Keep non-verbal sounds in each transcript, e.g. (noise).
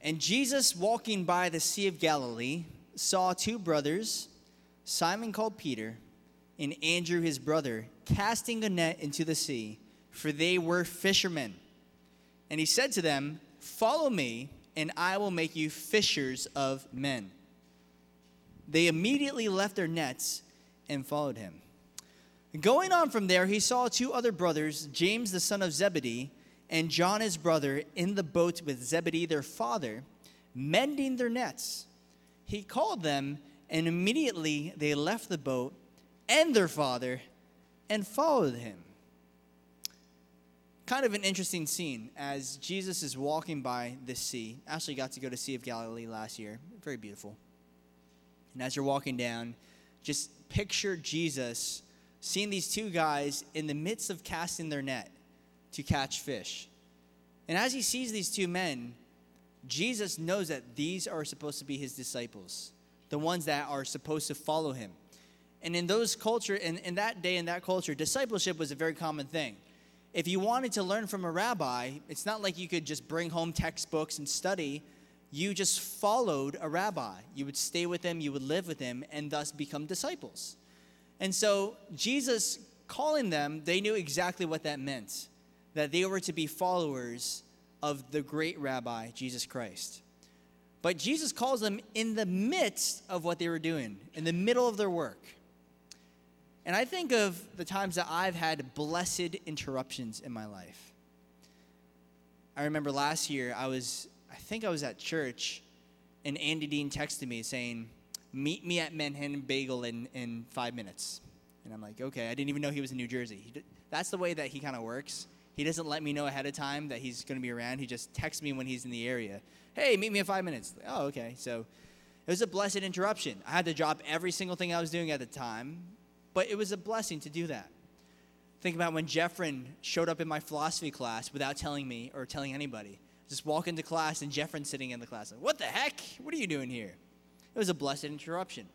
And Jesus, walking by the Sea of Galilee, saw two brothers, Simon called Peter, and Andrew his brother, casting a net into the sea, for they were fishermen. And he said to them, Follow me, and I will make you fishers of men. They immediately left their nets and followed him. Going on from there, he saw two other brothers, James the son of Zebedee, and John his brother, in the boat with Zebedee their father, mending their nets. He called them, and immediately they left the boat and their father and followed him. Kind of an interesting scene as Jesus is walking by this sea. Ashley got to go to Sea of Galilee last year. Very beautiful. And as you're walking down, just picture Jesus seeing these two guys in the midst of casting their net to catch fish. And as he sees these two men, Jesus knows that these are supposed to be his disciples, the ones that are supposed to follow him. And in those culture, in, in that day, in that culture, discipleship was a very common thing. If you wanted to learn from a rabbi, it's not like you could just bring home textbooks and study. You just followed a rabbi. You would stay with him, you would live with him, and thus become disciples. And so, Jesus calling them, they knew exactly what that meant that they were to be followers of the great rabbi, Jesus Christ. But Jesus calls them in the midst of what they were doing, in the middle of their work. And I think of the times that I've had blessed interruptions in my life. I remember last year, I was, I think I was at church, and Andy Dean texted me saying, Meet me at Manhattan Bagel in, in five minutes. And I'm like, okay, I didn't even know he was in New Jersey. He, that's the way that he kind of works. He doesn't let me know ahead of time that he's going to be around. He just texts me when he's in the area. Hey, meet me in five minutes. Oh, okay. So it was a blessed interruption. I had to drop every single thing I was doing at the time, but it was a blessing to do that. Think about when Jeffrin showed up in my philosophy class without telling me or telling anybody. Just walk into class and Jeffrin's sitting in the class. Like, what the heck? What are you doing here? It was a blessed interruption.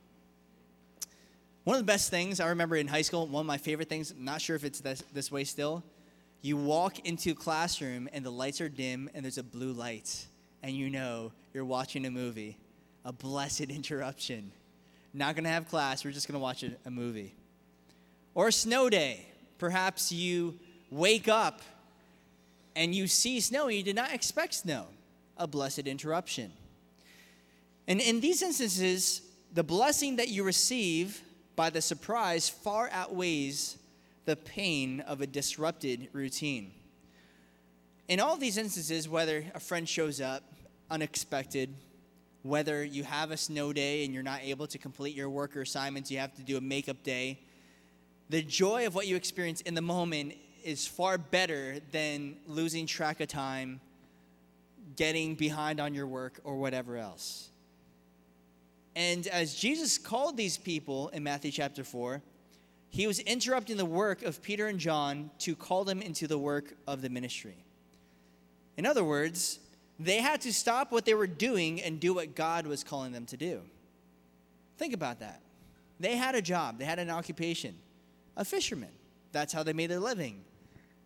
One of the best things I remember in high school, one of my favorite things, not sure if it's this, this way still, you walk into a classroom and the lights are dim and there's a blue light, and you know you're watching a movie. A blessed (laughs) interruption. Not gonna have class, we're just gonna watch a, a movie. Or a snow day. Perhaps you wake up and you see snow and you did not expect snow. A blessed interruption. And in these instances, the blessing that you receive by the surprise far outweighs the pain of a disrupted routine. In all these instances, whether a friend shows up unexpected, whether you have a snow day and you're not able to complete your work or assignments, you have to do a makeup day, the joy of what you experience in the moment is far better than losing track of time, getting behind on your work, or whatever else. And as Jesus called these people in Matthew chapter 4, he was interrupting the work of Peter and John to call them into the work of the ministry. In other words, they had to stop what they were doing and do what God was calling them to do. Think about that. They had a job, they had an occupation, a fisherman. That's how they made their living.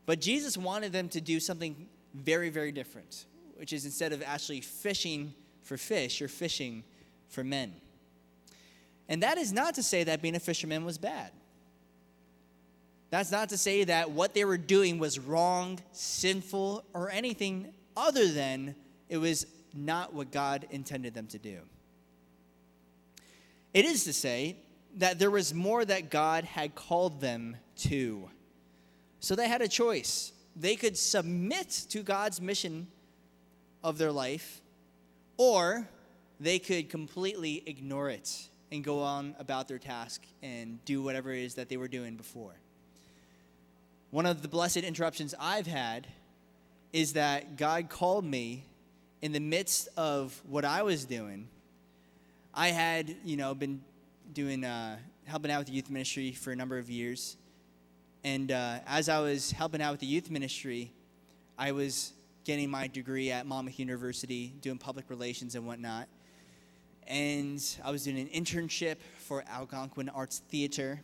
But Jesus wanted them to do something very, very different, which is instead of actually fishing for fish, you're fishing for men. And that is not to say that being a fisherman was bad. That's not to say that what they were doing was wrong, sinful, or anything other than it was not what God intended them to do. It is to say that there was more that God had called them to. So they had a choice. They could submit to God's mission of their life, or they could completely ignore it and go on about their task and do whatever it is that they were doing before. One of the blessed interruptions I've had is that God called me in the midst of what I was doing. I had, you know, been doing, uh, helping out with the youth ministry for a number of years. And uh, as I was helping out with the youth ministry, I was getting my degree at Monmouth University, doing public relations and whatnot and I was doing an internship for Algonquin Arts Theater,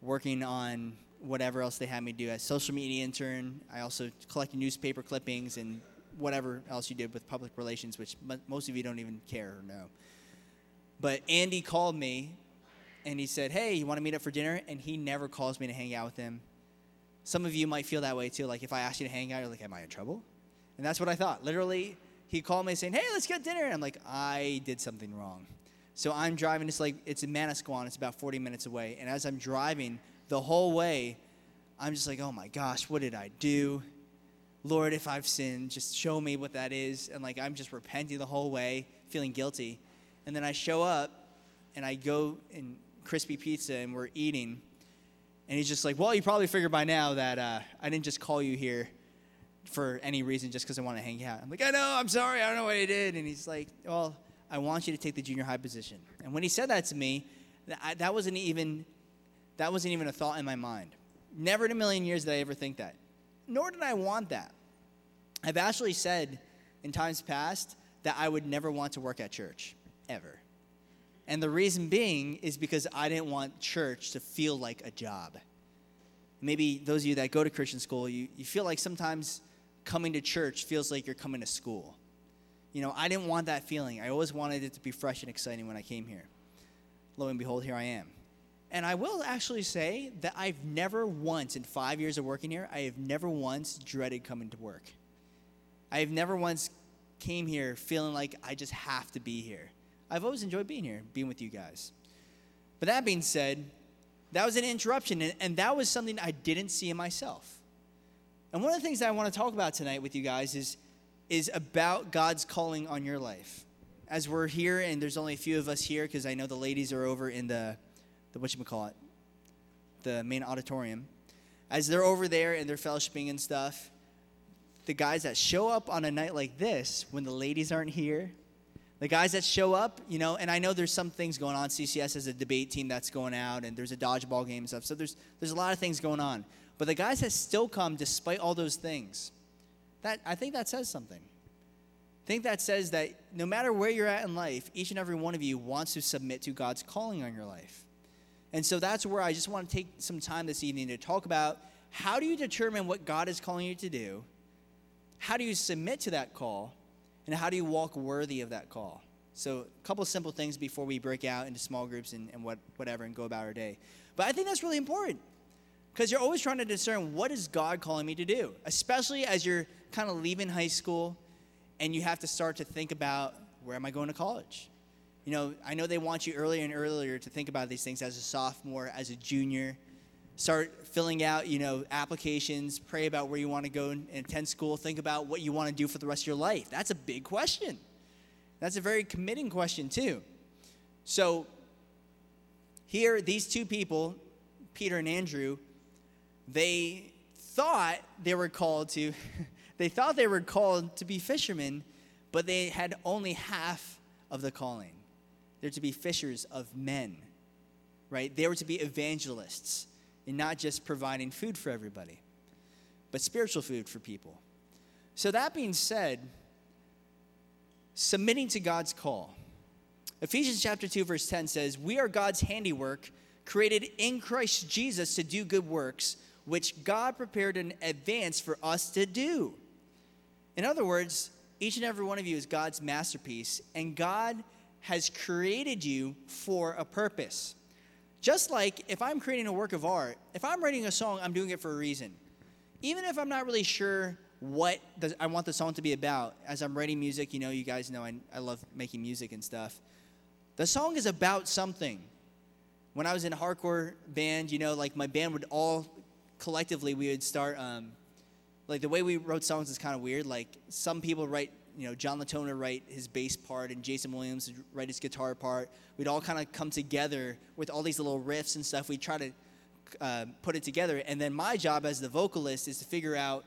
working on whatever else they had me do as social media intern. I also collected newspaper clippings and whatever else you did with public relations, which most of you don't even care or know. But Andy called me and he said, Hey, you want to meet up for dinner? And he never calls me to hang out with him. Some of you might feel that way too. Like if I ask you to hang out, you're like, Am I in trouble? And that's what I thought. Literally, he called me saying, Hey, let's get dinner. And I'm like, I did something wrong. So I'm driving, it's like, it's in Manasquan, it's about 40 minutes away. And as I'm driving the whole way, I'm just like, Oh my gosh, what did I do? Lord, if I've sinned, just show me what that is. And like, I'm just repenting the whole way, feeling guilty. And then I show up and I go and crispy pizza and we're eating. And he's just like, Well, you probably figured by now that uh, I didn't just call you here for any reason just because I want to hang out. I'm like, I know, I'm sorry, I don't know what I did. And he's like, Well, I want you to take the junior high position. And when he said that to me, that, that wasn't even that wasn't even a thought in my mind. Never in a million years did I ever think that. Nor did I want that. I've actually said in times past that I would never want to work at church, ever. And the reason being is because I didn't want church to feel like a job. Maybe those of you that go to Christian school, you, you feel like sometimes coming to church feels like you're coming to school. You know, I didn't want that feeling. I always wanted it to be fresh and exciting when I came here. Lo and behold, here I am. And I will actually say that I've never once, in five years of working here, I have never once dreaded coming to work. I have never once came here feeling like I just have to be here. I've always enjoyed being here, being with you guys. But that being said, that was an interruption, and, and that was something I didn't see in myself. And one of the things that I want to talk about tonight with you guys is, is about God's calling on your life. As we're here, and there's only a few of us here, because I know the ladies are over in the, the what you call it, the main auditorium. As they're over there and they're fellowshipping and stuff, the guys that show up on a night like this when the ladies aren't here, the guys that show up, you know, and I know there's some things going on. CCS has a debate team that's going out, and there's a dodgeball game and stuff. So there's there's a lot of things going on. But the guys that still come despite all those things, that I think that says something. I think that says that no matter where you're at in life, each and every one of you wants to submit to God's calling on your life. And so that's where I just want to take some time this evening to talk about how do you determine what God is calling you to do? How do you submit to that call? And how do you walk worthy of that call? So, a couple simple things before we break out into small groups and, and what, whatever and go about our day. But I think that's really important because you're always trying to discern what is God calling me to do, especially as you're kind of leaving high school and you have to start to think about where am I going to college? You know, I know they want you earlier and earlier to think about these things as a sophomore, as a junior. Start filling out, you know, applications, pray about where you want to go and attend school, think about what you want to do for the rest of your life. That's a big question. That's a very committing question, too. So, here, these two people, Peter and Andrew, they thought they were called to, (laughs) they thought they were called to be fishermen, but they had only half of the calling. They're to be fishers of men, right? They were to be evangelists and not just providing food for everybody, but spiritual food for people. So, that being said, submitting to God's call. Ephesians chapter 2 verse 10 says, "We are God's handiwork, created in Christ Jesus to do good works, which God prepared in advance for us to do." In other words, each and every one of you is God's masterpiece, and God has created you for a purpose. Just like if I'm creating a work of art, if I'm writing a song, I'm doing it for a reason. Even if I'm not really sure what I want the song to be about, as I'm writing music, you know, you guys know I, I love making music and stuff. The song is about something. When I was in a hardcore band, you know, like my band would all collectively, we would start, um, like the way we wrote songs is kind of weird. Like some people write you know, John Latona write his bass part and Jason Williams write his guitar part. We'd all kind of come together with all these little riffs and stuff. We'd try to uh, put it together. And then my job as the vocalist is to figure out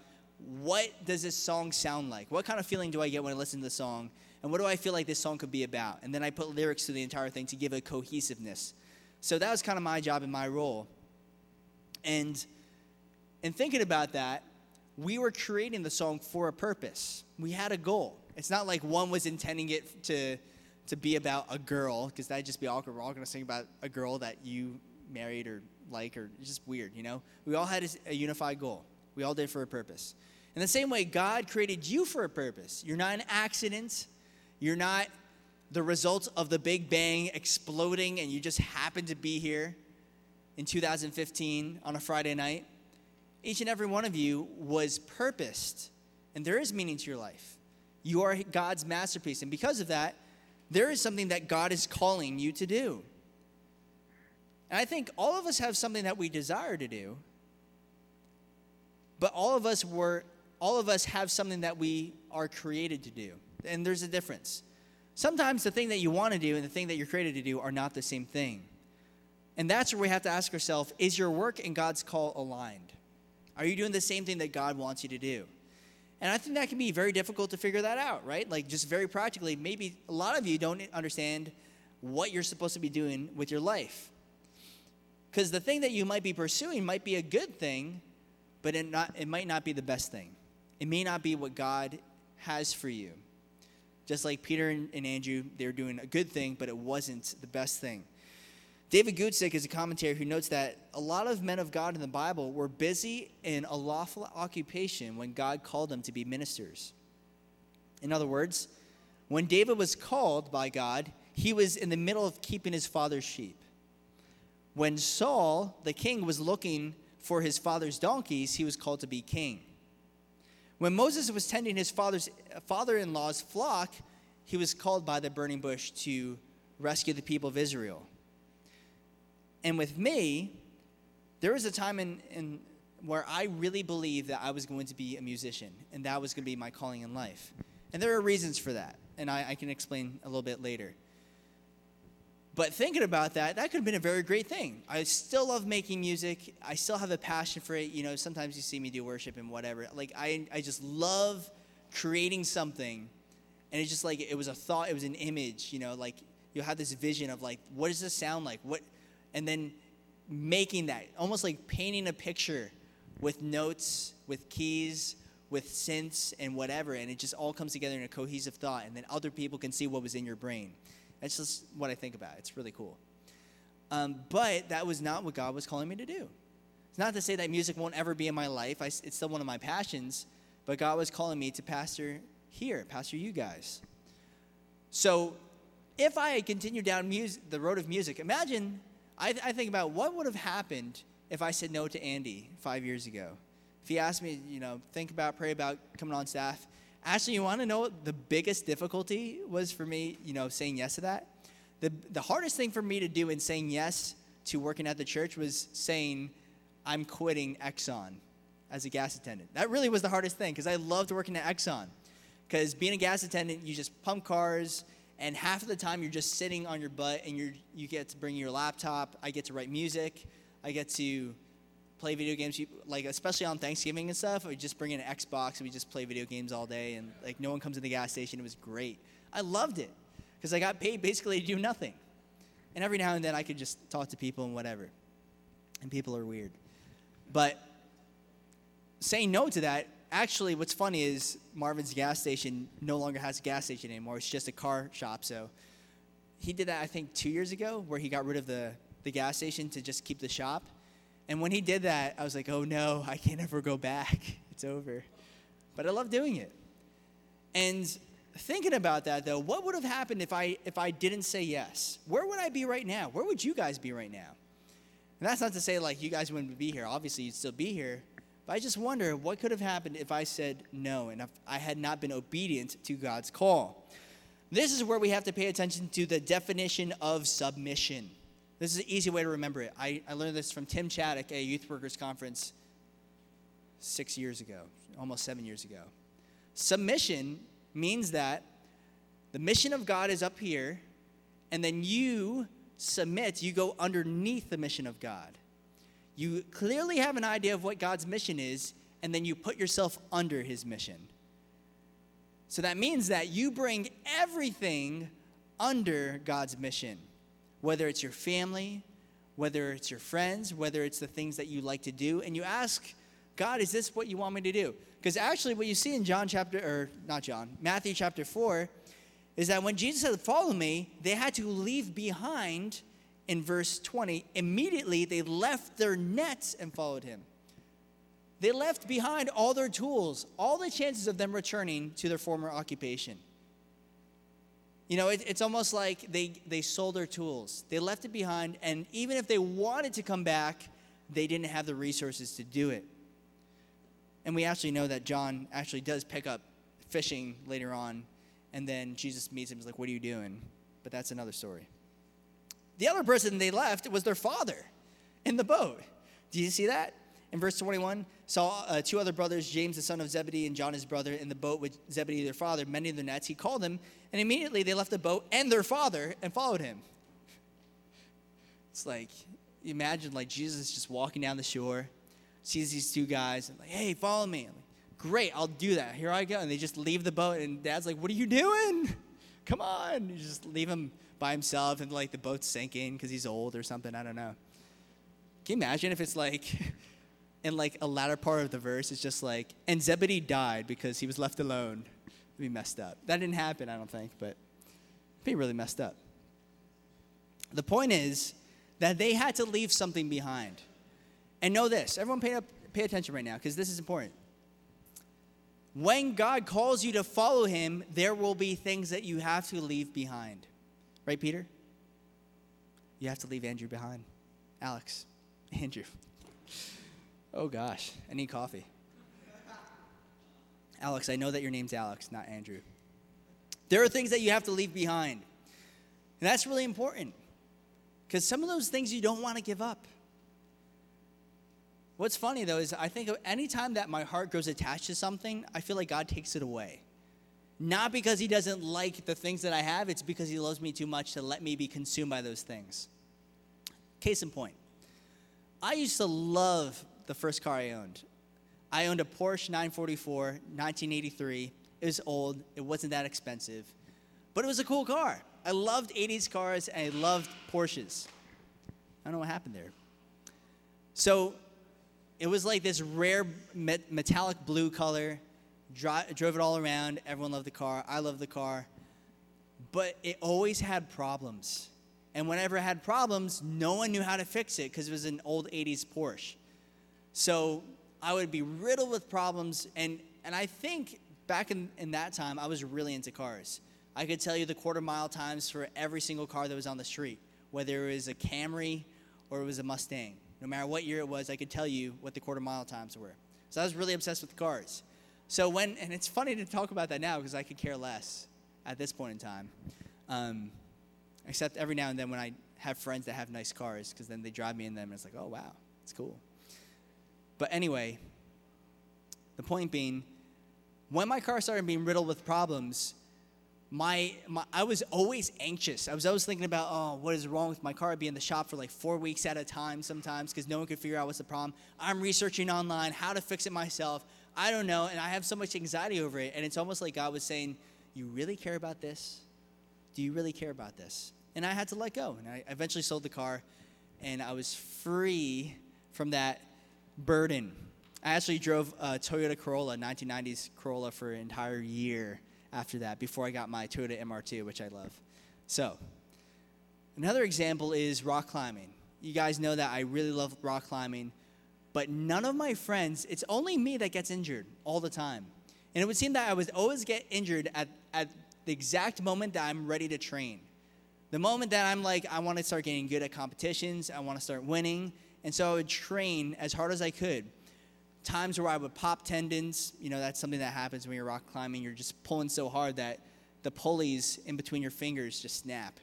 what does this song sound like? What kind of feeling do I get when I listen to the song? And what do I feel like this song could be about? And then I put lyrics to the entire thing to give a cohesiveness. So that was kind of my job and my role. And in thinking about that, we were creating the song for a purpose. We had a goal. It's not like one was intending it to to be about a girl because that'd just be awkward. We're all going to sing about a girl that you married or like or just weird, you know. We all had a unified goal. We all did for a purpose. In the same way, God created you for a purpose. You're not an accident. You're not the result of the Big Bang exploding and you just happen to be here in 2015 on a Friday night. Each and every one of you was purposed, and there is meaning to your life. You are God's masterpiece, and because of that, there is something that God is calling you to do. And I think all of us have something that we desire to do, but all of us were all of us have something that we are created to do. And there's a difference. Sometimes the thing that you want to do and the thing that you're created to do are not the same thing. And that's where we have to ask ourselves is your work and God's call aligned? Are you doing the same thing that God wants you to do? And I think that can be very difficult to figure that out, right? Like, just very practically, maybe a lot of you don't understand what you're supposed to be doing with your life. Because the thing that you might be pursuing might be a good thing, but it, not, it might not be the best thing. It may not be what God has for you. Just like Peter and, and Andrew, they were doing a good thing, but it wasn't the best thing. David Guzik is a commentator who notes that a lot of men of God in the Bible were busy in a lawful occupation when God called them to be ministers. In other words, when David was called by God, he was in the middle of keeping his father's sheep. When Saul, the king, was looking for his father's donkeys, he was called to be king. When Moses was tending his father's father-in-law's flock, he was called by the burning bush to rescue the people of Israel. And with me, there was a time in, in where I really believed that I was going to be a musician, and that was going to be my calling in life. And there are reasons for that, and I, I can explain a little bit later. But thinking about that, that could have been a very great thing. I still love making music. I still have a passion for it. You know, sometimes you see me do worship and whatever. Like, I, I just love creating something. And it's just like, it was a thought, it was an image, you know, like you have this vision of like, what does this sound like? What, and then making that, almost like painting a picture with notes, with keys, with synths, and whatever. And it just all comes together in a cohesive thought. And then other people can see what was in your brain. That's just what I think about. It's really cool. Um, but that was not what God was calling me to do. It's not to say that music won't ever be in my life. I, it's still one of my passions. But God was calling me to pastor here, pastor you guys. So if I had continued down the road of music, imagine, I, I think about what would have happened if I said no to Andy five years ago. If he asked me, you know, think about, pray about coming on staff, Actually, you want to know what the biggest difficulty was for me, you know, saying yes to that? The, the hardest thing for me to do in saying yes to working at the church was saying, I'm quitting Exxon as a gas attendant. That really was the hardest thing because I loved working at Exxon. Because being a gas attendant, you just pump cars, and half of the time you're just sitting on your butt and you you get to bring your laptop. I get to write music. I get to play video games, like especially on Thanksgiving and stuff. We just bring in an Xbox and we just play video games all day, and like no one comes in the gas station. It was great. I loved it because I got paid basically to do nothing, and every now and then I could just talk to people and whatever. And people are weird, but saying no to that. Actually, what's funny is Marvin's gas station no longer has a gas station anymore. It's just a car shop. So he did that I think two years ago, where he got rid of the the gas station to just keep the shop and when he did that, I was like, oh no, I can't ever go back. (laughs) It's over. But I love doing it. And thinking about that though, what would have happened if I if I didn't say yes? Where would I be right now? Where would you guys be right now? And that's not to say like you guys wouldn't be here. Obviously, you'd still be here. But I just wonder what could have happened if I said no and if I had not been obedient to God's call. This is where we have to pay attention to the definition of submission. This is an easy way to remember it. I, I learned this from Tim Chaddick at a youth workers conference six years ago, almost seven years ago. Submission means that the mission of God is up here, and then you submit, you go underneath the mission of God. You clearly have an idea of what God's mission is, and then you put yourself under his mission. So that means that you bring everything under God's mission whether it's your family, whether it's your friends, whether it's the things that you like to do, and you ask, God, is this what you want me to do? Because actually, what you see in John chapter, or not John, Matthew chapter 4, is that when Jesus said, Follow me, they had to leave behind, in verse 20, immediately they left their nets and followed him. they left behind all their tools, all the chances of them returning to their former occupation. You know, it, it's almost like they, they sold their tools. They left it behind, and even if they wanted to come back, they didn't have the resources to do it. And we actually know that John actually does pick up fishing later on, and then Jesus meets him. He's like, What are you doing? But that's another story. The other person they left was their father in the boat. Do you see that? In verse 21, saw uh, two other brothers, James the son of Zebedee and John his brother, in the boat with Zebedee their father, mending their nets. He called them, and immediately they left the boat and their father and followed him. It's like, imagine like Jesus just walking down the shore, sees these two guys, and like, hey, follow me. I'm Like, Great, I'll do that. Here I go. And they just leave the boat, and dad's like, what are you doing? Come on. You just leave him by himself, and like the boat's sinking because he's old or something. I don't know. Can you imagine if it's like, (laughs) in like a latter part of the verse, it's just like, and Zebedee died because he was left alone. It'd be messed up. That didn't happen, I don't think, but it'd be really messed up. The point is that they had to leave something behind. And know this, everyone pay, up, pay attention right now because this is important. When God calls you to follow him, there will be things that you have to leave behind. Right, Peter? You have to leave Andrew behind. Alex, (laughs) Andrew. Oh gosh, I need coffee. (laughs) Alex, I know that your name's Alex, not Andrew. There are things that you have to leave behind. And that's really important because some of those things you don't want to give up. What's funny though is I think anytime that my heart grows attached to something, I feel like God takes it away. Not because he doesn't like the things that I have, it's because he loves me too much to let me be consumed by those things. Case in point, I used to love the first car I owned. I owned a Porsche 944, 1983. It was old, it wasn't that expensive, but it was a cool car. I loved 80s cars and I loved Porsches. I don't know what happened there. So it was like this rare metallic blue color. Dri- drove it all around. Everyone loved the car. I loved the car. But it always had problems. And whenever it had problems, no one knew how to fix it because it was an old 80s Porsche. So I would be riddled with problems. And, and I think back in, in that time, I was really into cars. I could tell you the quarter mile times for every single car that was on the street, whether it was a Camry or it was a Mustang. No matter what year it was, I could tell you what the quarter mile times were. So I was really obsessed with cars. So when, and it's funny to talk about that now because I could care less at this point in time. Um, except every now and then when I have friends that have nice cars because then they drive me in them and it's like, oh, wow, it's cool. But anyway, the point being, when my car started being riddled with problems, my, my, I was always anxious. I was always thinking about, oh, what is wrong with my car? I'd be in the shop for like four weeks at a time sometimes because no one could figure out what's the problem. I'm researching online how to fix it myself. I don't know, and I have so much anxiety over it. And it's almost like God was saying, You really care about this? Do you really care about this? And I had to let go. And I eventually sold the car, and I was free from that burden. I actually drove a Toyota Corolla, 1990s Corolla, for an entire year after that before I got my Toyota MR2, which I love. So, another example is rock climbing. You guys know that I really love rock climbing, but none of my friends, it's only me that gets injured all the time. And it would seem that I would always get injured at, at the exact moment that I'm ready to train. The moment that I'm like, I want to start getting good at competitions, I want to start winning. And so I would train as hard as I could times where I would pop tendons. You know, that's something that happens when you're rock climbing. You're just pulling so hard that the pulleys in between your fingers just snap.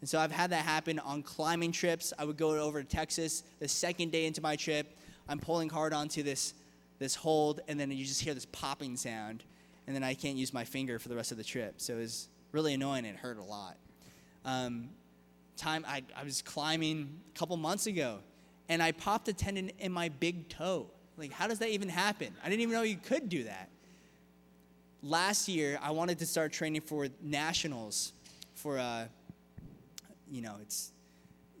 And so I've had that happen on climbing trips. I would go over to Texas the second day into my trip. I'm pulling hard onto this this hold, and then you just hear this popping sound, and then I can't use my finger for the rest of the trip. So it was really annoying. And it hurt a lot. Um, time I, I was climbing a couple months ago, and I popped a tendon in my big toe. Like, how does that even happen? I didn't even know you could do that. Last year, I wanted to start training for nationals. For, uh, you know, it's,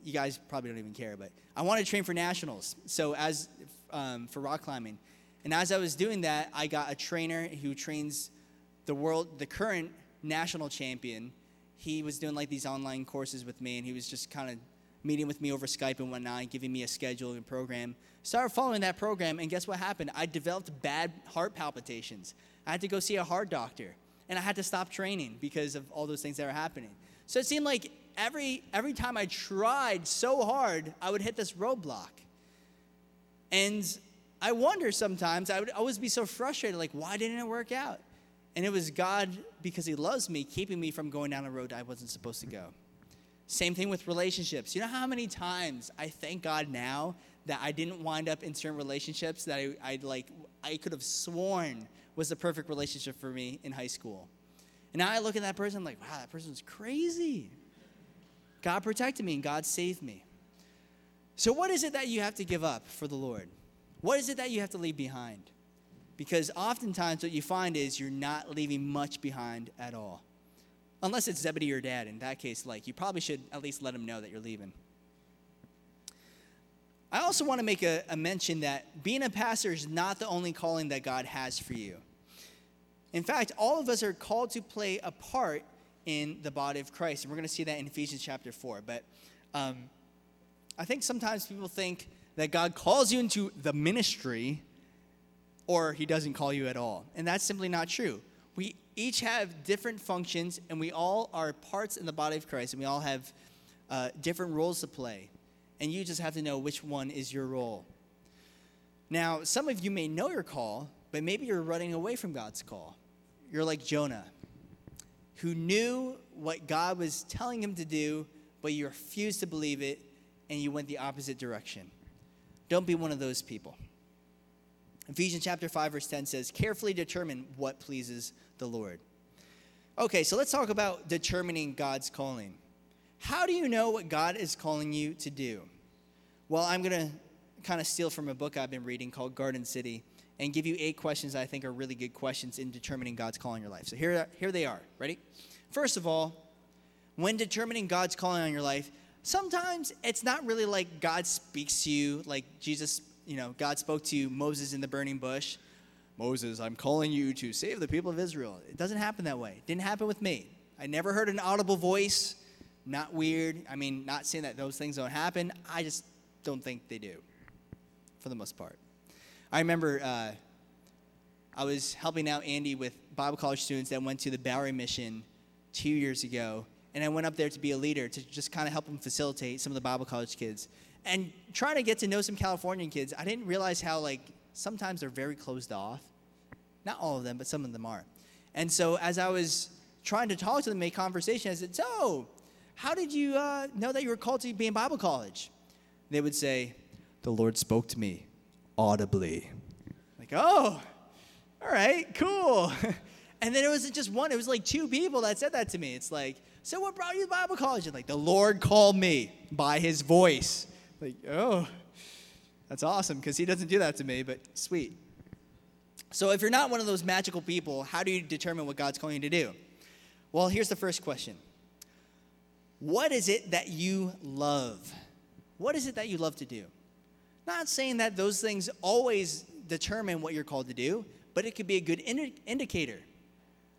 you guys probably don't even care, but I wanted to train for nationals. So, as um, for rock climbing. And as I was doing that, I got a trainer who trains the world, the current national champion. He was doing like these online courses with me, and he was just kind of meeting with me over Skype and whatnot, giving me a schedule and program. Started following that program, and guess what happened? I developed bad heart palpitations. I had to go see a heart doctor, and I had to stop training because of all those things that were happening. So it seemed like every every time I tried so hard, I would hit this roadblock. And I wonder sometimes, I would always be so frustrated, like, why didn't it work out? And it was God, because He loves me, keeping me from going down a road I wasn't supposed to go. Same thing with relationships. You know how many times I thank God now that I didn't wind up in certain relationships that I, I like I could have sworn was the perfect relationship for me in high school. And now I look at that person, I'm like, wow, that person's crazy. God protected me and God saved me. So, what is it that you have to give up for the Lord? What is it that you have to leave behind? Because oftentimes what you find is you're not leaving much behind at all. Unless it's Zebedee or dad. In that case, like, you probably should at least let them know that you're leaving. I also want to make a, a mention that being a pastor is not the only calling that God has for you. In fact, all of us are called to play a part in the body of Christ. And we're going to see that in Ephesians chapter 4. But um, I think sometimes people think that God calls you into the ministry or he doesn't call you at all. And that's simply not true. We each have different functions and we all are parts in the body of Christ and we all have uh, different roles to play. And you just have to know which one is your role. Now, some of you may know your call, but maybe you're running away from God's call. You're like Jonah, who knew what God was telling him to do, but you refused to believe it and you went the opposite direction. Don't be one of those people. Ephesians chapter 5 verse 10 says, "Carefully determine what pleases the Lord." Okay, so let's talk about determining God's calling. How do you know what God is calling you to do? Well, I'm going to kind of steal from a book I've been reading called Garden City and give you eight questions I think are really good questions in determining God's call in your life. So here, here they are. Ready? First of all, when determining God's calling on your life, sometimes it's not really like God speaks to you, like Jesus, you know, God spoke to Moses in the burning bush. Moses, I'm calling you to save the people of Israel. It doesn't happen that way. It didn't happen with me. I never heard an audible voice. Not weird. I mean, not saying that those things don't happen. I just don't think they do, for the most part. I remember uh, I was helping out Andy with Bible college students that went to the Bowery Mission two years ago, and I went up there to be a leader to just kind of help them facilitate some of the Bible college kids. And trying to get to know some Californian kids, I didn't realize how like sometimes they're very closed off. Not all of them, but some of them are. And so as I was trying to talk to them, make conversation, I said, "So, how did you uh, know that you were called to be in Bible college?" They would say, "The Lord spoke to me audibly." Like, oh, all right, cool. (laughs) And then it wasn't just one, it was like two people that said that to me. It's like, so what brought you to Bible college? And like, the Lord called me by his voice. Like, oh, that's awesome because he doesn't do that to me, but sweet. So if you're not one of those magical people, how do you determine what God's calling you to do? Well, here's the first question What is it that you love? What is it that you love to do? Not saying that those things always determine what you're called to do, but it could be a good indi- indicator.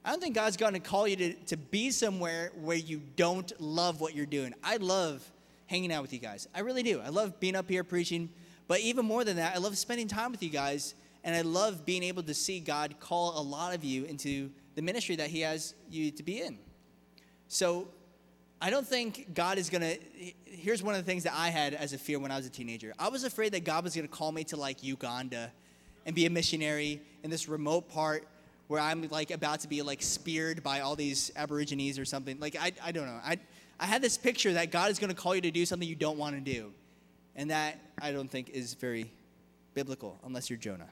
I don't think God's going to call you to, to be somewhere where you don't love what you're doing. I love hanging out with you guys. I really do. I love being up here preaching. But even more than that, I love spending time with you guys. And I love being able to see God call a lot of you into the ministry that He has you to be in. So I don't think God is going to. Here's one of the things that I had as a fear when I was a teenager I was afraid that God was going to call me to like Uganda and be a missionary in this remote part where I'm like about to be like speared by all these aborigines or something. Like I, I don't know. I, I had this picture that God is going to call you to do something you don't want to do, and that I don't think is very biblical unless you're Jonah,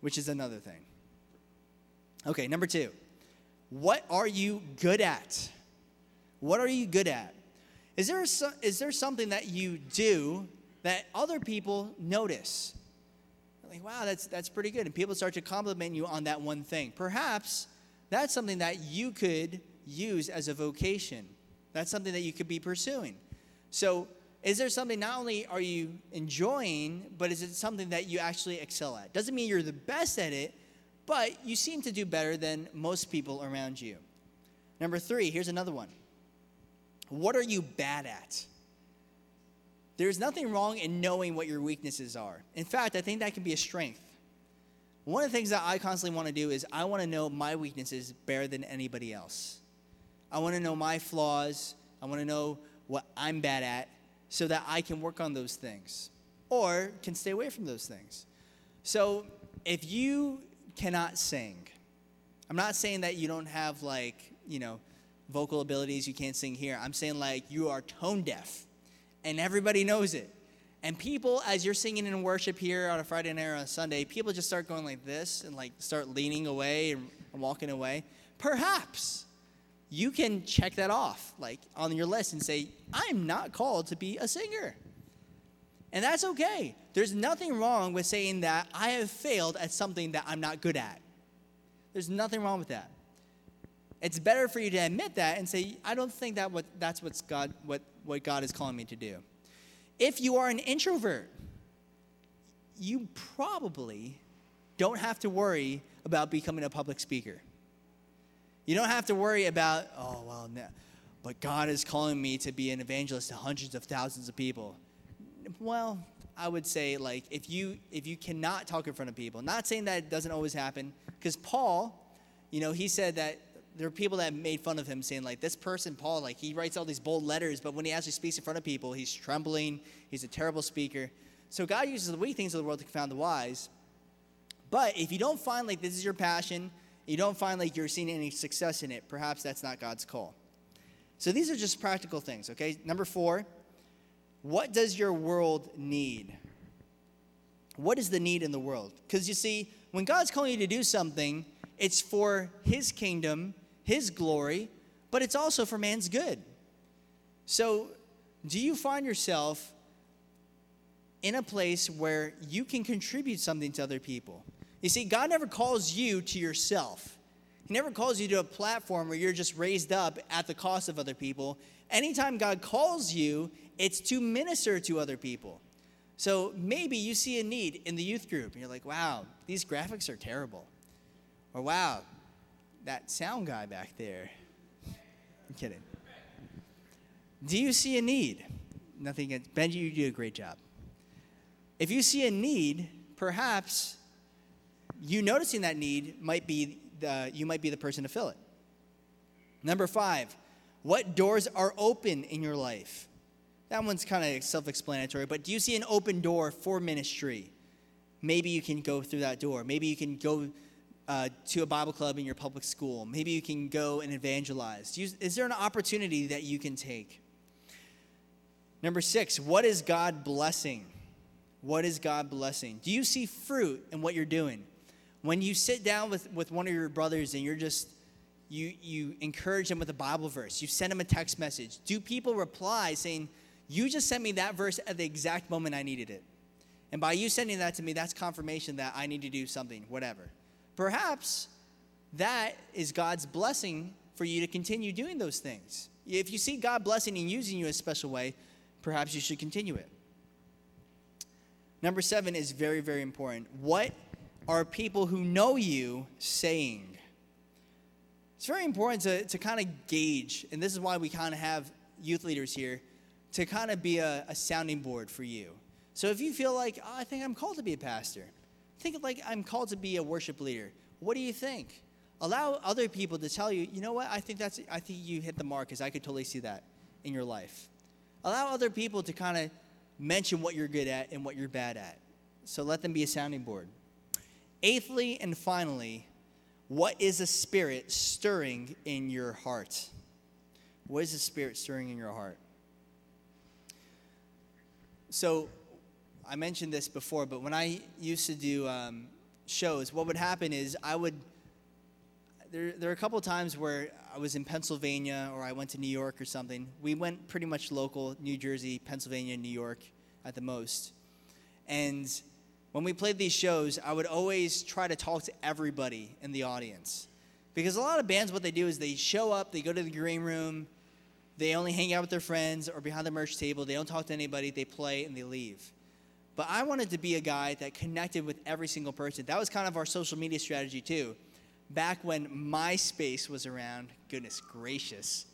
which is another thing. Okay, number two. What are you good at? What are you good at? Is there, is there something that you do that other people notice? Like, wow, that's, that's pretty good. And people start to compliment you on that one thing. Perhaps that's something that you could use as a vocation. That's something that you could be pursuing. So, is there something not only are you enjoying, but is it something that you actually excel at? Doesn't mean you're the best at it, but you seem to do better than most people around you. Number three, here's another one. What are you bad at? There's nothing wrong in knowing what your weaknesses are. In fact, I think that can be a strength. One of the things that I constantly want to do is I want to know my weaknesses better than anybody else. I want to know my flaws. I want to know what I'm bad at so that I can work on those things or can stay away from those things. So if you cannot sing, I'm not saying that you don't have like, you know, vocal abilities, you can't sing here. I'm saying like you are tone deaf and everybody knows it. And people, as you're singing in worship here on a Friday night or on a Sunday, people just start going like this and like start leaning away and walking away. Perhaps you can check that off like on your list and say, I'm not called to be a singer. And that's okay. There's nothing wrong with saying that I have failed at something that I'm not good at. There's nothing wrong with that. It's better for you to admit that and say, I don't think that what, that's what's God, what, what God is calling me to do. If you are an introvert, you probably don't have to worry about becoming a public speaker. You don't have to worry about, oh, well, no, but God is calling me to be an evangelist to hundreds of thousands of people. Well, I would say like if you if you cannot talk in front of people, not saying that it doesn't always happen, because Paul, you know, he said that there are people that made fun of him saying like this person paul like he writes all these bold letters but when he actually speaks in front of people he's trembling he's a terrible speaker. So god uses the weak things of the world to confound the wise. But if you don't find like this is your passion you don't find like you're seeing any success in it perhaps that's not god's call. So these are just practical things okay? Number four what does your world need? What is the need in the world? Because you see when god's calling you to do something it's for his kingdom his glory, but it's also for man's good. So, do you find yourself in a place where you can contribute something to other people? You see, God never calls you to yourself. He never calls you to a platform where you're just raised up at the cost of other people. Anytime God calls you, it's to minister to other people. So maybe you see a need in the youth group and you're like, wow, these graphics are terrible. Or wow, that sound guy back there. I'm kidding. Do you see a need? Nothing against Benji, you do a great job. If you see a need, perhaps you noticing that need might be the, you might be the person to fill it. Number five, what doors are open in your life? That one's kind of self explanatory, but do you see an open door for ministry? Maybe you can go through that door. Maybe you can go uh, to a Bible club in your public school. Maybe you can go and evangelize. Is there an opportunity that you can take? Number six, what is God blessing? What is God blessing? Do you see fruit in what you're doing? When you sit down with, with one of your brothers and you're just, you, you encourage them with a Bible verse, you send them a text message, do people reply saying, You just sent me that verse at the exact moment I needed it? And by you sending that to me, that's confirmation that I need to do something, whatever. Perhaps that is God's blessing for you to continue doing those things. If you see God blessing and using you in a special way, perhaps you should continue it. Number seven is very, very important. What are people who know you saying? It's very important to, to kind of gauge, and this is why we kind of have youth leaders here, to kind of be a, a sounding board for you. So if you feel like, oh, I think I'm called to be a pastor, Think like I'm called to be a worship leader. What do you think? Allow other people to tell you, you know what, I think that's I think you hit the mark because I could totally see that in your life. Allow other people to kind of mention what you're good at and what you're bad at. So let them be a sounding board. Eighthly and finally, what is the spirit stirring in your heart? What is the spirit stirring in your heart? So I mentioned this before, but when I used to do um, shows, what would happen is I would. There, there are a couple times where I was in Pennsylvania or I went to New York or something. We went pretty much local, New Jersey, Pennsylvania, New York at the most. And when we played these shows, I would always try to talk to everybody in the audience. Because a lot of bands, what they do is they show up, they go to the green room, they only hang out with their friends or behind the merch table, they don't talk to anybody, they play, and they leave. But I wanted to be a guy that connected with every single person. That was kind of our social media strategy too. Back when MySpace was around, goodness gracious.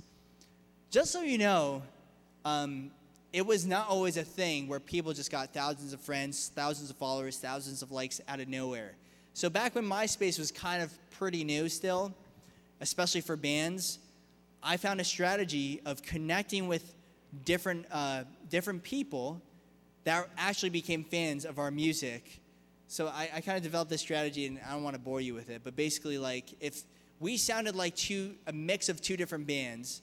just so you know, um, it was not always a thing where people just got thousands of friends, thousands of followers, thousands of likes out of nowhere. So back when MySpace was kind of pretty new still, especially for bands, I found a strategy of connecting with different uh, different people that actually became fans of our music. So I, I kind of developed this strategy, and I don't want to bore you with it, but basically, like if we sounded like two a mix of two different bands,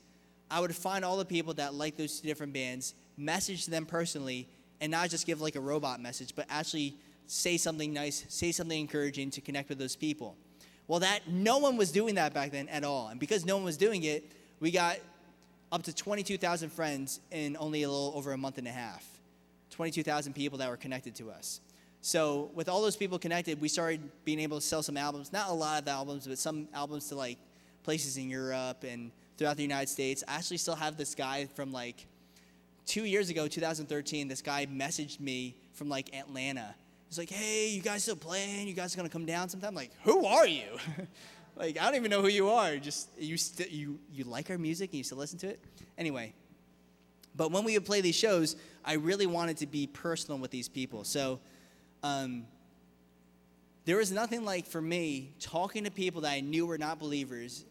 I would find all the people that like those two different bands, message them personally, and not just give like a robot message, but actually say something nice, say something encouraging to connect with those people. Well, that no one was doing that back then at all, and because no one was doing it, we got up to 22,000 friends in only a little over a month and a half. 22,000 people that were connected to us. So with all those people connected, we started being able to sell some albums. Not a lot of albums, but some albums to like places in Europe and throughout the United States. I actually still have this guy from like two years ago, 2013. This guy messaged me from like Atlanta. He's like, "Hey, you guys still playing? You guys gonna come down sometime?" I'm like, who are you? (laughs) like, I don't even know who you are. Just you, st- you, you like our music and you still listen to it. Anyway, but when we would play these shows, I really wanted to be personal with these people. So um, there was nothing like for me talking to people that I knew were not believers,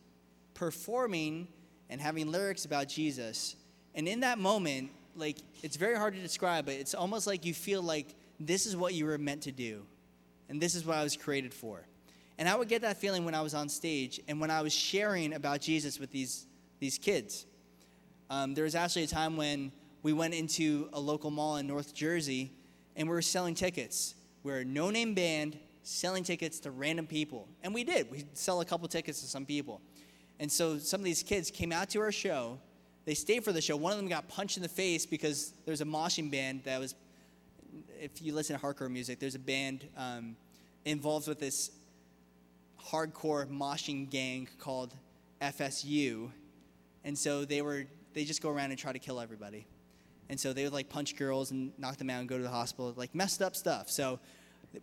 performing and having lyrics about Jesus. And in that moment, like it's very hard to describe, but it's almost like you feel like this is what you were meant to do. And this is what I was created for. And I would get that feeling when I was on stage and when I was sharing about Jesus with these, these kids. Um, there was actually a time when we went into a local mall in North Jersey and we were selling tickets. We we're a no name band selling tickets to random people. And we did. We sell a couple tickets to some people. And so some of these kids came out to our show. They stayed for the show. One of them got punched in the face because there's a moshing band that was, if you listen to hardcore music, there's a band um, involved with this hardcore moshing gang called FSU. And so they were they just go around and try to kill everybody. And so they would like punch girls and knock them out and go to the hospital, like messed up stuff. So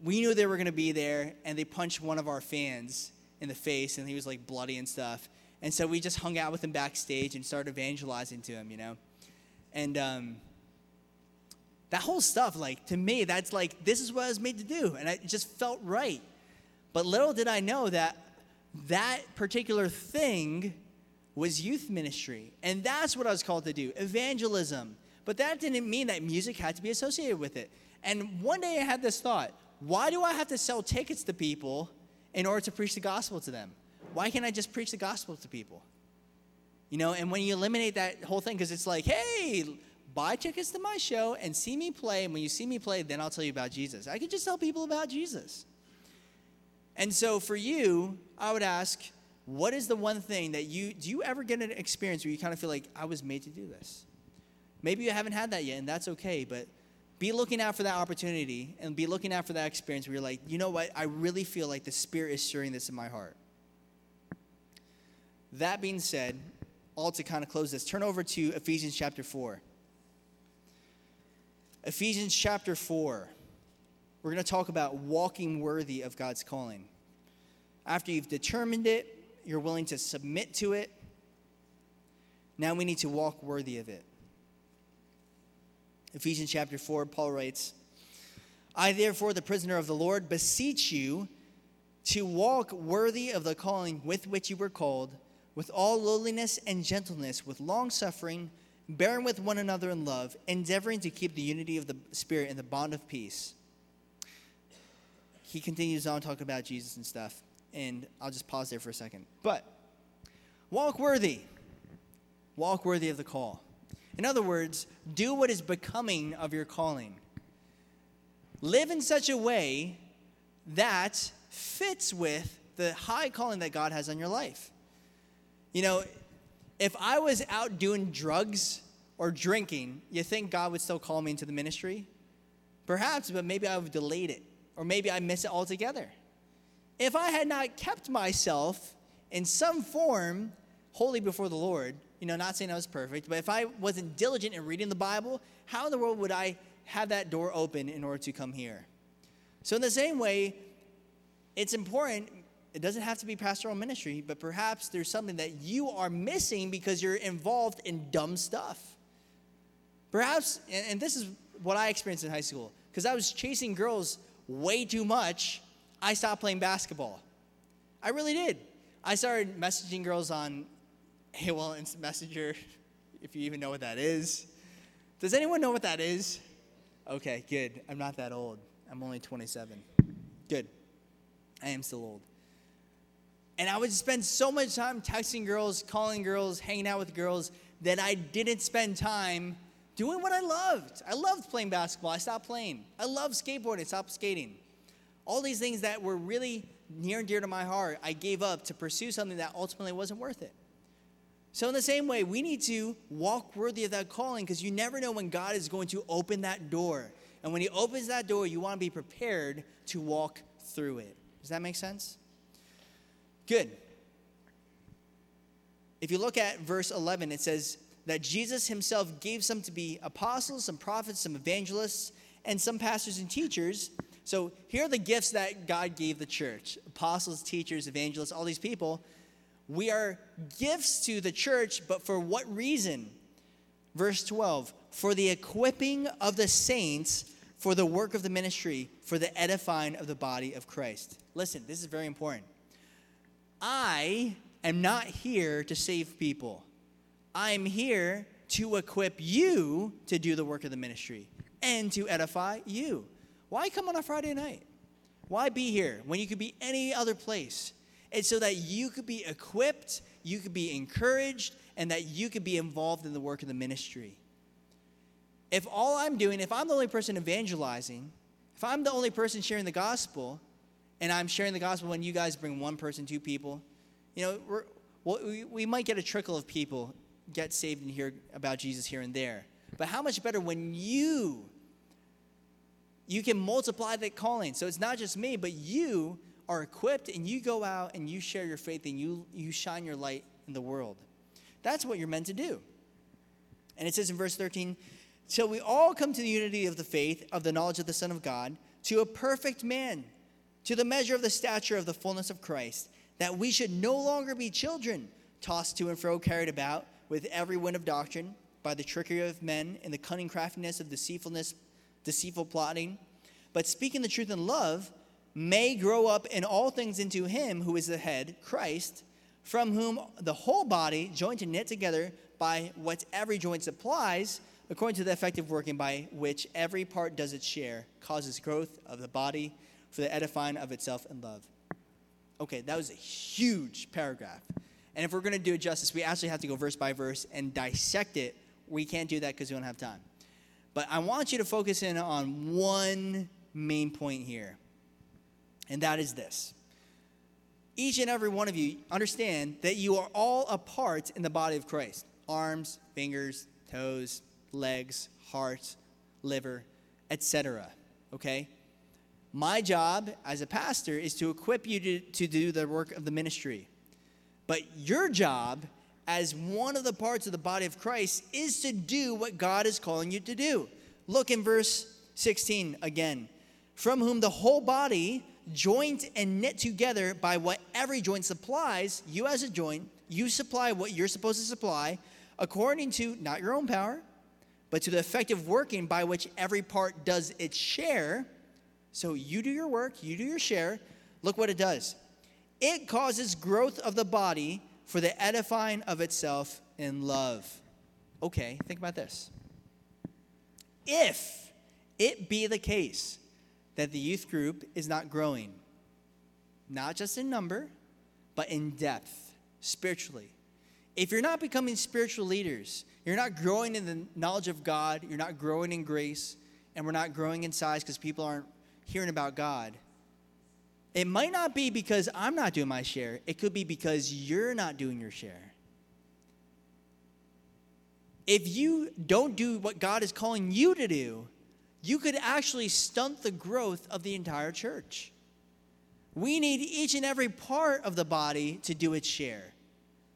we knew they were going to be there, and they punched one of our fans in the face, and he was like bloody and stuff. And so we just hung out with him backstage and started evangelizing to him, you know? And um, that whole stuff, like, to me, that's like, this is what I was made to do. And it just felt right. But little did I know that that particular thing was youth ministry. And that's what I was called to do evangelism. But that didn't mean that music had to be associated with it. And one day I had this thought why do I have to sell tickets to people in order to preach the gospel to them? Why can't I just preach the gospel to people? You know, and when you eliminate that whole thing, because it's like, hey, buy tickets to my show and see me play. And when you see me play, then I'll tell you about Jesus. I could just tell people about Jesus. And so for you, I would ask, what is the one thing that you do you ever get an experience where you kind of feel like I was made to do this? Maybe you haven't had that yet, and that's okay, but be looking out for that opportunity and be looking out for that experience where you're like, you know what, I really feel like the Spirit is stirring this in my heart. That being said, all to kind of close this, turn over to Ephesians chapter 4. Ephesians chapter 4. We're going to talk about walking worthy of God's calling. After you've determined it, you're willing to submit to it. Now we need to walk worthy of it. Ephesians chapter 4, Paul writes, I, therefore, the prisoner of the Lord, beseech you to walk worthy of the calling with which you were called, with all lowliness and gentleness, with long suffering, bearing with one another in love, endeavoring to keep the unity of the Spirit in the bond of peace. He continues on talking about Jesus and stuff and I'll just pause there for a second. But walk worthy. Walk worthy of the call. In other words, do what is becoming of your calling. Live in such a way that fits with the high calling that God has on your life. You know, if I was out doing drugs or drinking, you think God would still call me into the ministry? Perhaps, but maybe I would delayed it, or maybe I miss it altogether if I had not kept myself in some form holy before the Lord, you know, not saying I was perfect, but if I wasn't diligent in reading the Bible, how in the world would I have that door open in order to come here? So, in the same way, it's important It doesn't have to be pastoral ministry, but perhaps there's something that you are missing because you're involved in dumb stuff. Perhaps, and, this is what I experienced in high school, because I was chasing girls way too much, I stopped playing basketball. I really did. I started messaging girls on AOL Instant Messenger, (laughs) if you even know what that is. Does anyone know what that is? Okay, good. I'm not that old. I'm only 27. Good. I am still old. And I would spend so much time texting girls, calling girls, hanging out with girls that I didn't spend time doing what I loved. I loved playing basketball. I stopped playing. I loved skateboarding. I stopped skating. All these things that were really near and dear to my heart, I gave up to pursue something that ultimately wasn't worth it. So, in the same way, we need to walk worthy of that calling because you never know when God is going to open that door. And when He opens that door, you want to be prepared to walk through it. Does that make sense? Good. If you look at verse 11, it says that Jesus himself gave some to be apostles, some prophets, some evangelists, and some pastors and teachers. So here are the gifts that God gave the church apostles, teachers, evangelists, all these people. We are gifts to the church, but for what reason? Verse 12 for the equipping of the saints for the work of the ministry, for the edifying of the body of Christ. Listen, this is very important. I am not here to save people. I'm here to equip you to do the work of the ministry and to edify you. Why come on a Friday night? Why be here when you could be any other place? It's so that you could be equipped, you could be encouraged, and that you could be involved in the work of the ministry. If all I'm doing, if I'm the only person evangelizing, if I'm the only person sharing the gospel, and I'm sharing the gospel when you guys bring one person, two people, you know, we, we might get a trickle of people get saved and hear about Jesus here and there. But how much better when you you can multiply that calling. So it's not just me, but you are equipped and you go out and you share your faith and you you shine your light in the world. That's what you're meant to do. And it says in verse 13, till we all come to the unity of the faith, of the knowledge of the Son of God, to a perfect man, to the measure of the stature of the fullness of Christ, that we should no longer be children, tossed to and fro, carried about with every wind of doctrine, by the trickery of men and the cunning craftiness of deceitfulness, deceitful plotting, but speaking the truth in love, may grow up in all things into him who is the head, Christ, from whom the whole body, joined and knit together by what every joint supplies, according to the effective working by which every part does its share, causes growth of the body for the edifying of itself in love. Okay, that was a huge paragraph. And if we're going to do it justice, we actually have to go verse by verse and dissect it. We can't do that because we don't have time. But I want you to focus in on one main point here, and that is this. Each and every one of you understand that you are all a part in the body of Christ arms, fingers, toes, legs, heart, liver, etc. Okay? My job as a pastor is to equip you to, to do the work of the ministry. But your job as one of the parts of the body of Christ is to do what God is calling you to do. Look in verse 16 again. From whom the whole body, joined and knit together by what every joint supplies, you as a joint, you supply what you're supposed to supply, according to not your own power, but to the effective working by which every part does its share so you do your work, you do your share. Look what it does it causes growth of the body for the edifying of itself in love. Okay, think about this. If it be the case that the youth group is not growing, not just in number, but in depth, spiritually, if you're not becoming spiritual leaders, you're not growing in the knowledge of God, you're not growing in grace, and we're not growing in size because people aren't hearing about God, it might not be because I'm not doing my share, it could be because you're not doing your share. If you don't do what God is calling you to do, you could actually stunt the growth of the entire church. We need each and every part of the body to do its share,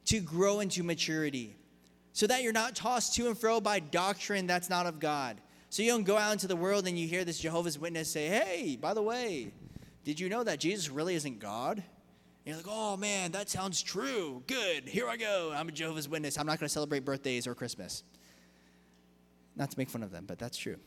to grow into maturity, so that you're not tossed to and fro by doctrine that's not of God. So you don't go out into the world and you hear this Jehovah's Witness say, hey, by the way, did you know that Jesus really isn't God? you're like, oh man, that sounds true. Good. Here I go. I'm a Jehovah's Witness. I'm not going to celebrate birthdays or Christmas. Not to make fun of them, but that's true.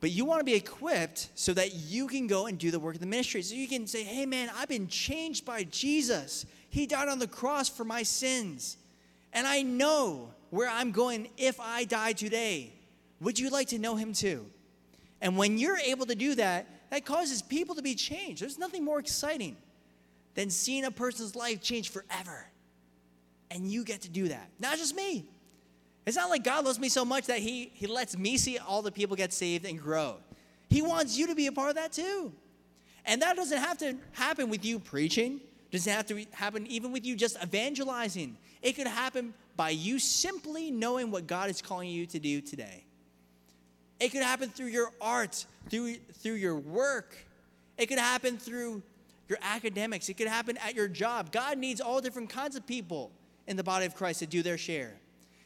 But you want to be equipped so that you can go and do the work of the ministry. So you can say, hey man, I've been changed by Jesus. He died on the cross for my sins. And I know where I'm going if I die today. Would you like to know him too? And when you're able to do that, that causes people to be changed. There's nothing more exciting than seeing a person's life change forever. And you get to do that. Not just me. It's not like God loves me so much that he, he lets me see all the people get saved and grow. He wants you to be a part of that too. And that doesn't have to happen with you preaching. Doesn't have to happen even with you just evangelizing. It could happen by you simply knowing what God is calling you to do today. It could happen through your art, through, through your work. It could happen through your academics. It could happen at your job. God needs all different kinds of people in the body of Christ to do their share.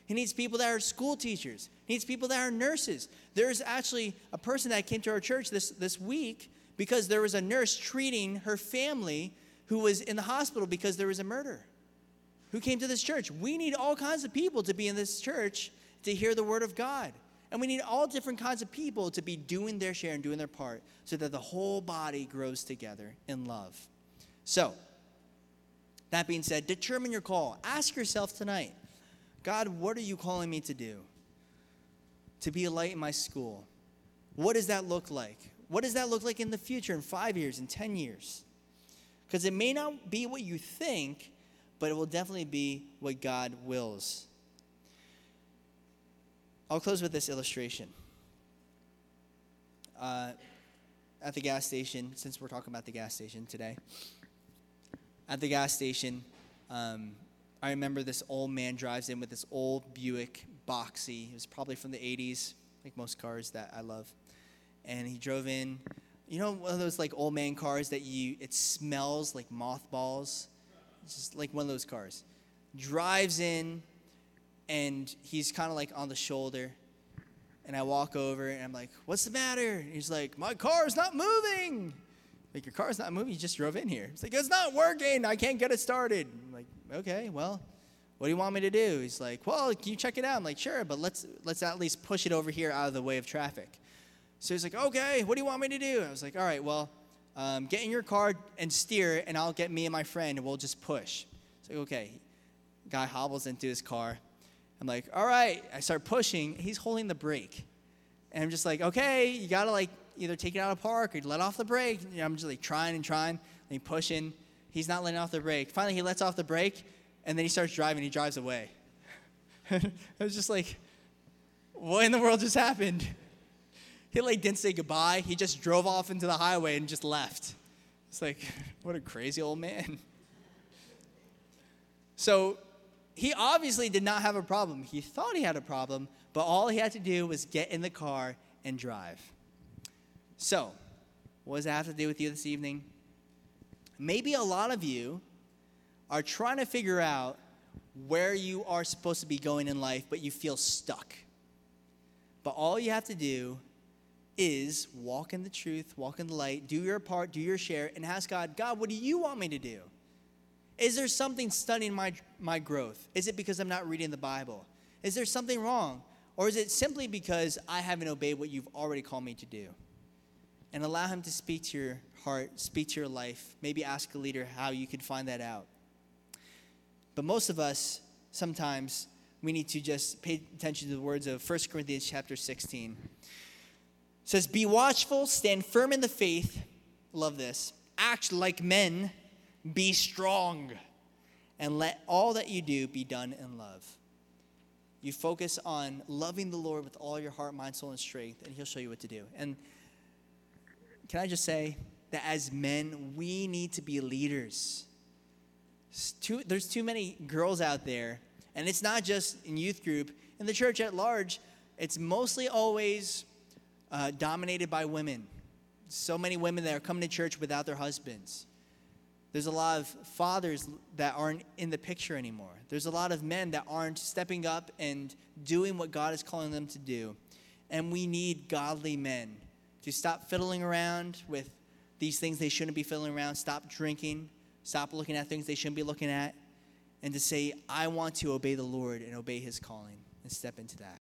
He needs people that are school teachers. He needs people that are nurses. There's actually a person that came to our church this, this week because there was a nurse treating her family who was in the hospital because there was a murder. Who came to this church? We need all kinds of people to be in this church to hear the word of God. And we need all different kinds of people to be doing their share and doing their part so that the whole body grows together in love. So, that being said, determine your call. Ask yourself tonight God, what are you calling me to do? To be a light in my school. What does that look like? What does that look like in the future, in five years, in 10 years? Because it may not be what you think, but it will definitely be what God wills. I'll close with this illustration. Uh, at the gas station, since we're talking about the gas station today, at the gas station, um, I remember this old man drives in with this old Buick boxy. It was probably from the 80s, like most cars that I love. And he drove in, you know, one of those like old man cars that you, it smells like mothballs. It's just like one of those cars. Drives in, and he's kind of like on the shoulder. And I walk over and I'm like, what's the matter? And he's like, my car's not moving. Like, your car's not moving. You just drove in here. He's like, it's not working. I can't get it started. I'm like, okay, well, what do you want me to do? He's like, well, can you check it out? I'm like, sure, but let's let's at least push it over here out of the way of traffic. So he's like, okay, what do you want me to do? I was like, all right, well, um, get in your car and steer, and I'll get me and my friend, and we'll just push. It's like, okay. Guy hobbles into his car. I'm like, all right. I start pushing. He's holding the brake. And I'm just like, okay, you gotta like either take it out of park or let off the brake. I'm just like trying and trying, and pushing. He's not letting off the brake. Finally, he lets off the brake, and then he starts driving. He drives away. (laughs) I was just like, what in the world just happened? He like didn't say goodbye. He just drove off into the highway and just left. It's like, (laughs) what a crazy old man. So he obviously did not have a problem. He thought he had a problem, but all he had to do was get in the car and drive. So, what does that have to do with you this evening? Maybe a lot of you are trying to figure out where you are supposed to be going in life, but you feel stuck. But all you have to do is walk in the truth, walk in the light, do your part, do your share, and ask God, God, what do you want me to do? Is there something stunning my, my growth? Is it because I'm not reading the Bible? Is there something wrong? Or is it simply because I haven't obeyed what you've already called me to do? And allow Him to speak to your heart, speak to your life. Maybe ask a leader how you could find that out. But most of us, sometimes, we need to just pay attention to the words of 1 Corinthians chapter 16. It says, Be watchful, stand firm in the faith. Love this. Act like men be strong, and let all that you do be done in love. You focus on loving the Lord with all your heart, mind, soul, and strength, and He'll show you what to do. And can I just say that as men, we need to be leaders. Too, there's too many girls out there, and it's not just in youth group, in the church at large, it's mostly always uh, dominated by women. So many women that are coming to church without their husbands. There's a lot of fathers that aren't in the picture anymore. There's a lot of men that aren't stepping up and doing what God is calling them to do. And we need godly men to stop fiddling around with these things they shouldn't be fiddling around, stop drinking, stop looking at things they shouldn't be looking at, and to say, I want to obey the Lord and obey his calling and step into that.